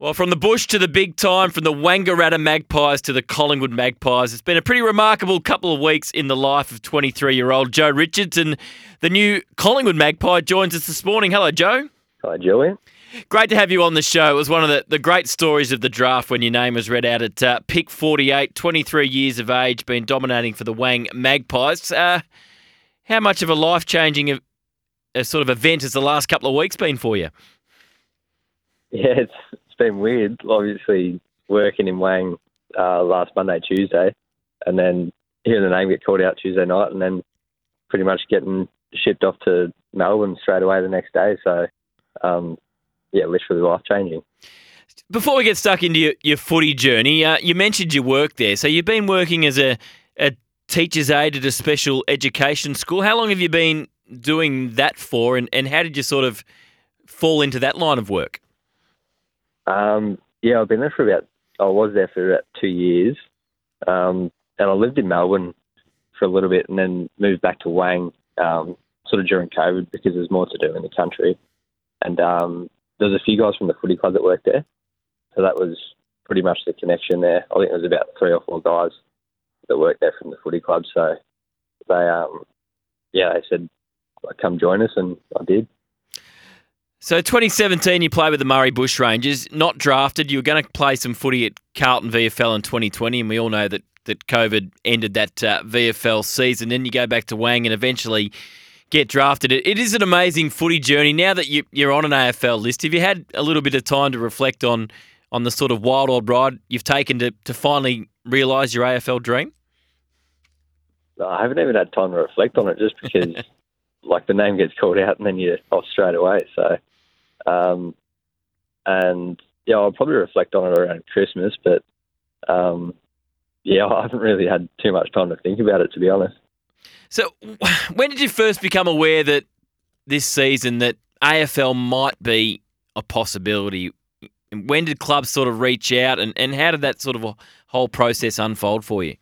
Well, from the bush to the big time, from the Wangaratta Magpies to the Collingwood Magpies, it's been a pretty remarkable couple of weeks in the life of 23 year old Joe Richards. And the new Collingwood Magpie joins us this morning. Hello, Joe. Hi, Julian. Great to have you on the show. It was one of the, the great stories of the draft when your name was read out at uh, pick 48, 23 years of age, been dominating for the Wang Magpies. Uh, how much of a life changing sort of event has the last couple of weeks been for you? Yeah, it's been weird. Obviously, working in Wang uh, last Monday, Tuesday, and then hearing the name get called out Tuesday night, and then pretty much getting shipped off to Melbourne straight away the next day. So, um, yeah, literally life changing. Before we get stuck into your, your footy journey, uh, you mentioned your work there. So you've been working as a, a teacher's aide at a special education school. How long have you been doing that for, and, and how did you sort of fall into that line of work? Um, yeah, I've been there for about, I was there for about two years. Um, and I lived in Melbourne for a little bit and then moved back to Wang um, sort of during COVID because there's more to do in the country. And um, a few guys from the footy club that worked there. So that was pretty much the connection there. I think there was about three or four guys that worked there from the footy club. So they, um, yeah, they said, come join us, and I did. So 2017, you play with the Murray Bushrangers, not drafted. You were going to play some footy at Carlton VFL in 2020, and we all know that that COVID ended that uh, VFL season. Then you go back to Wang and eventually get drafted. It, it is an amazing footy journey. Now that you, you're on an AFL list, have you had a little bit of time to reflect on on the sort of wild old ride you've taken to, to finally realise your AFL dream? I haven't even had time to reflect on it just because like the name gets called out and then you're off straight away. So, um, and yeah, I'll probably reflect on it around Christmas, but um, yeah, I haven't really had too much time to think about it, to be honest. So, when did you first become aware that this season that AFL might be a possibility? When did clubs sort of reach out, and, and how did that sort of whole process unfold for you?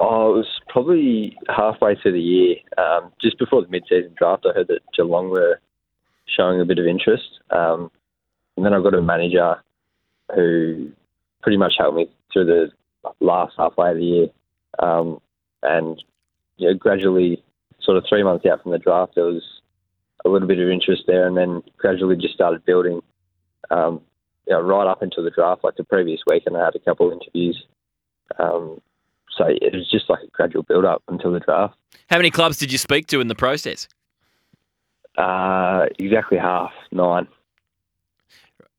Oh, it was probably halfway through the year, um, just before the mid-season draft. I heard that Geelong were showing a bit of interest, um, and then I've got a manager who pretty much helped me through the last halfway of the year, um, and you know, gradually, sort of three months out from the draft, there was a little bit of interest there, and then gradually just started building. Um, you know, right up until the draft, like the previous week, and I had a couple of interviews. Um, so it was just like a gradual build up until the draft. How many clubs did you speak to in the process? Uh, exactly half, nine.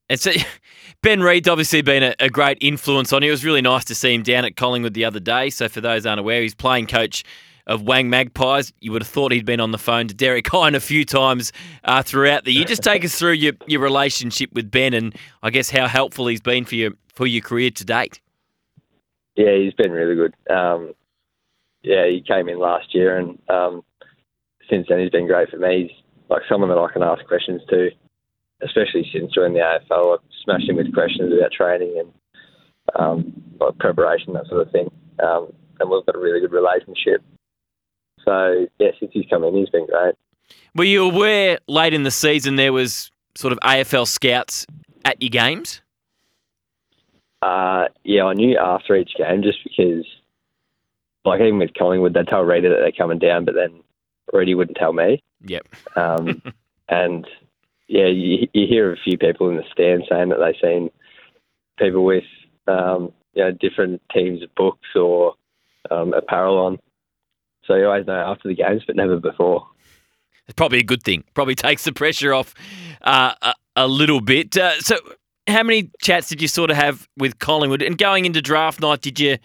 And so Ben Reid's obviously been a, a, great influence on you. It was really nice to see him down at Collingwood the other day. So for those unaware, he's playing coach of Wang Magpies. You would have thought he'd been on the phone to Derek Hine a few times uh, throughout the year. Just take us through your, your relationship with Ben and I guess how helpful he's been for your for your career to date. Yeah, he's been really good. Um, yeah, he came in last year, and um, since then he's been great for me. Like someone that I can ask questions to, especially since joining the AFL. I've smashed him with questions about training and um, like preparation, that sort of thing. Um, and we've got a really good relationship. So yeah, since he's come in, he's been great. Were you aware late in the season there was sort of AFL scouts at your games? Uh, yeah, I knew after each game just because, like, even with Collingwood, they'd tell Reader that they're coming down, but then Reedy wouldn't tell me. Yep. Um, and yeah, you, you hear a few people in the stand saying that they've seen people with, um, you know, different teams' of books or um, apparel on. So you always know after the games, but never before. It's probably a good thing. Probably takes the pressure off uh, a, a, little bit. Uh, so how many chats did you sort of have with Collingwood? And going into draft night, did you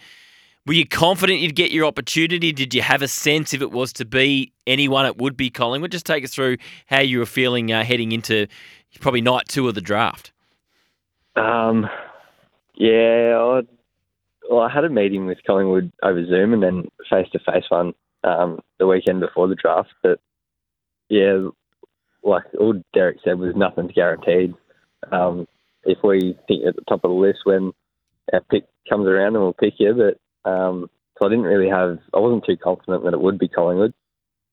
were you confident you'd get your opportunity? Did you have a sense if it was to be anyone, it would be Collingwood? Just take us through how you were feeling uh, heading into probably night two of the draft. Um, yeah, I, well, I had a meeting with Collingwood over Zoom and then face to face one um, the weekend before the draft. But yeah, like all Derek said, was nothing's guaranteed. Um, if we think at the top of the list when our pick comes around, then we'll pick you. But um, so I didn't really have, I wasn't too confident that it would be Collingwood.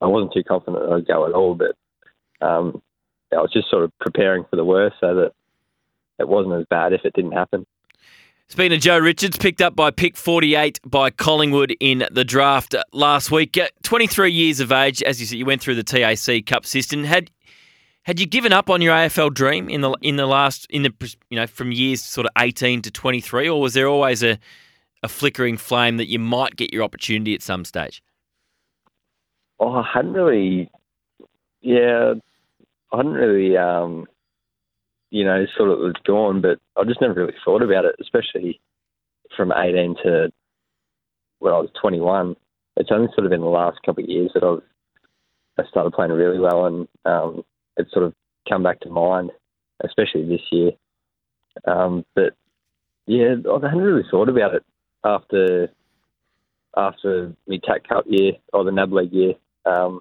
I wasn't too confident that I'd go at all, but um, I was just sort of preparing for the worst so that it wasn't as bad if it didn't happen. Speaking of Joe Richards, picked up by pick 48 by Collingwood in the draft last week. 23 years of age, as you said, you went through the TAC Cup system. Had had you given up on your AFL dream in the in the last in the you know from years sort of 18 to 23, or was there always a a flickering flame that you might get your opportunity at some stage? Oh, I hadn't really, yeah, I hadn't really, um, you know, sort of was gone, but I just never really thought about it, especially from 18 to when I was 21. It's only sort of in the last couple of years that I've I started playing really well, and um, it's sort of come back to mind, especially this year. Um, but yeah, I hadn't really thought about it after after my TAC Cup year or the NAB League year. Um,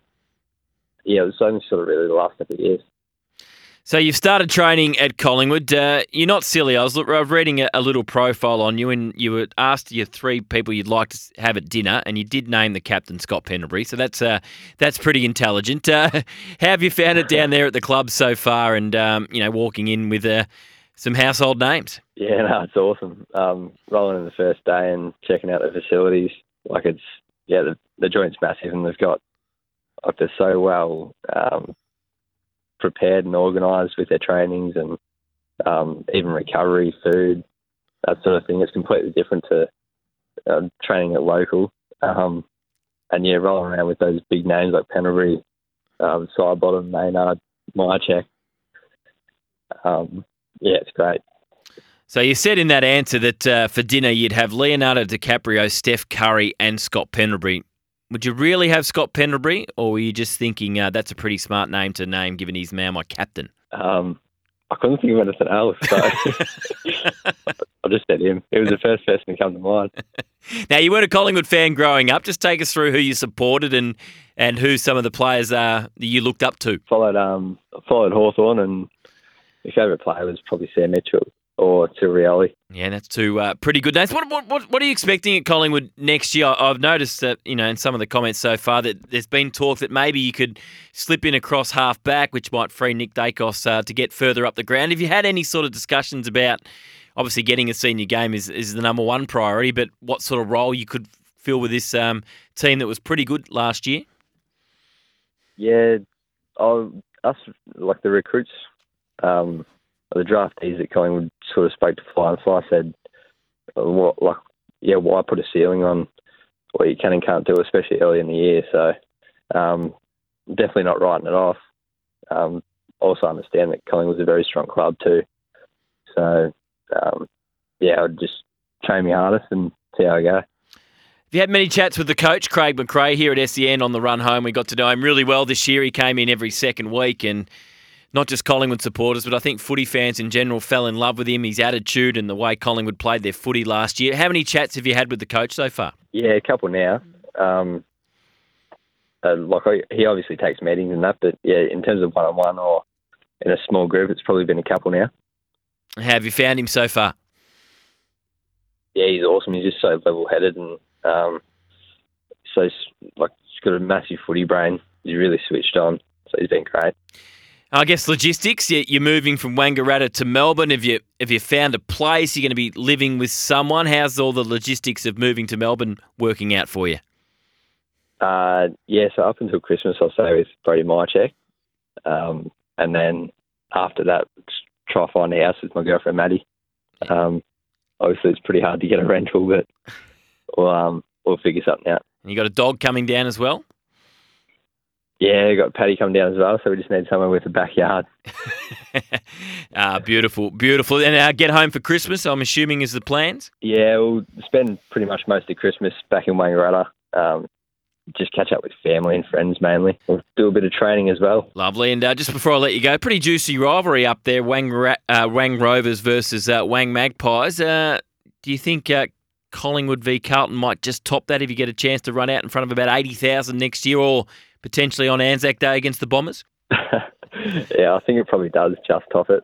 yeah, it was only sort of really the last couple of years. So you've started training at Collingwood. Uh, you're not silly. I was, I was reading a, a, little profile on you, and you were asked your three people you'd like to have at dinner, and you did name the captain Scott Pendlebury. So that's uh, that's pretty intelligent. Uh, how have you found it down there at the club so far? And um, you know, walking in with uh, some household names. Yeah, no, it's awesome. Um, rolling in the first day and checking out the facilities, like it's yeah, the, the joint's massive, and they've got like they're so well um, prepared and organised with their trainings and um, even recovery, food, that sort of thing. It's completely different to uh, training at local. Um, and yeah, rolling around with those big names like Pendlebury, um, Sidebottom, Maynard, Mihocek. Um, yeah, it's great. So you said in that answer that uh, for dinner you'd have Leonardo DiCaprio, Steph Curry, and Scott Pendlebury. Would you really have Scott Pendlebury, or were you just thinking uh, that's a pretty smart name to name, given he's now my captain? Um, I couldn't think of anything else, so I just said him. He was the first person to come to mind. now, you weren't a Collingwood fan growing up. Just take us through who you supported and, and who some of the players are that you looked up to. Followed um followed Hawthorn, and my favourite player was probably Sam Mitchell or Cyril Rioli. Yeah, that's two uh, pretty good names. What, what, what, are you expecting at Collingwood next year? I've noticed that, you know, in some of the comments so far that there's been talk that maybe you could slip in across half back, which might free Nick Daicos uh, to get further up the ground. Have you had any sort of discussions about, obviously getting a senior game is, is the number one priority, but what sort of role you could fill with this um, team that was pretty good last year? Yeah, I, us, like the recruits, um, the draftees at Collingwood sort of spoke to Fly and Fly said, uh, what, like, yeah, why put a ceiling on what you can and can't do, especially early in the year? So, um, definitely not writing it off. Um, also understand that Collingwood Collingwood's a very strong club too. So, um, yeah, I'd just train me hardest and see how I go. Have you had many chats with the coach, Craig McRae, here at SEN on the run home? We got to know him really well this year. He came in every second week and not just Collingwood supporters, but I think footy fans in general fell in love with him, his attitude, and the way Collingwood played their footy last year. How many chats have you had with the coach so far? Yeah, a couple now. Um, uh, like he obviously takes meetings and that, but yeah, in terms of one on one or in a small group, it's probably been a couple now. How have you found him so far? Yeah, he's awesome. He's just so level headed and um, so like he's got a massive footy brain. He's really switched on, so he's been great. I guess logistics. You're moving from Wangaratta to Melbourne. Have you have you found a place? You're going to be living with someone. How's all the logistics of moving to Melbourne working out for you? Uh, yeah, so up until Christmas, I'll stay with Brody Mihocek, um, and then after that, try to find a house with my girlfriend Maddie. Um, obviously, it's pretty hard to get a rental, but we'll um, we'll figure something out. And you got a dog coming down as well. Yeah, got Paddy come down as well, so we just need somewhere with a backyard. ah, beautiful, beautiful. And uh, get home for Christmas, I'm assuming, is the plans? Yeah, we'll spend pretty much most of Christmas back in Wangaratta. Um, just catch up with family and friends mainly. We'll do a bit of training as well. Lovely. And uh, just before I let you go, pretty juicy rivalry up there Wang, Ra- uh, Wang Rovers versus uh, Wang Magpies. Uh, do you think uh, Collingwood v Carlton might just top that if you get a chance to run out in front of about 80,000 next year or potentially on Anzac Day against the Bombers? yeah, I think it probably does just top it.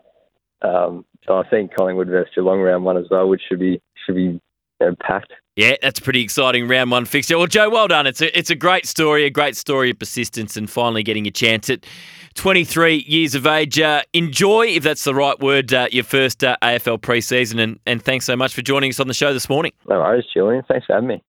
Um, I think Collingwood versus Geelong round one as well, which should be should be you know, packed. Yeah, that's a pretty exciting round one fixture. Well, Joe, well done. It's a, it's a great story, a great story of persistence and finally getting a chance at 23 years of age. Uh, enjoy, if that's the right word, uh, your first uh, AFL preseason. And, and thanks so much for joining us on the show this morning. No worries, Julian. Thanks for having me.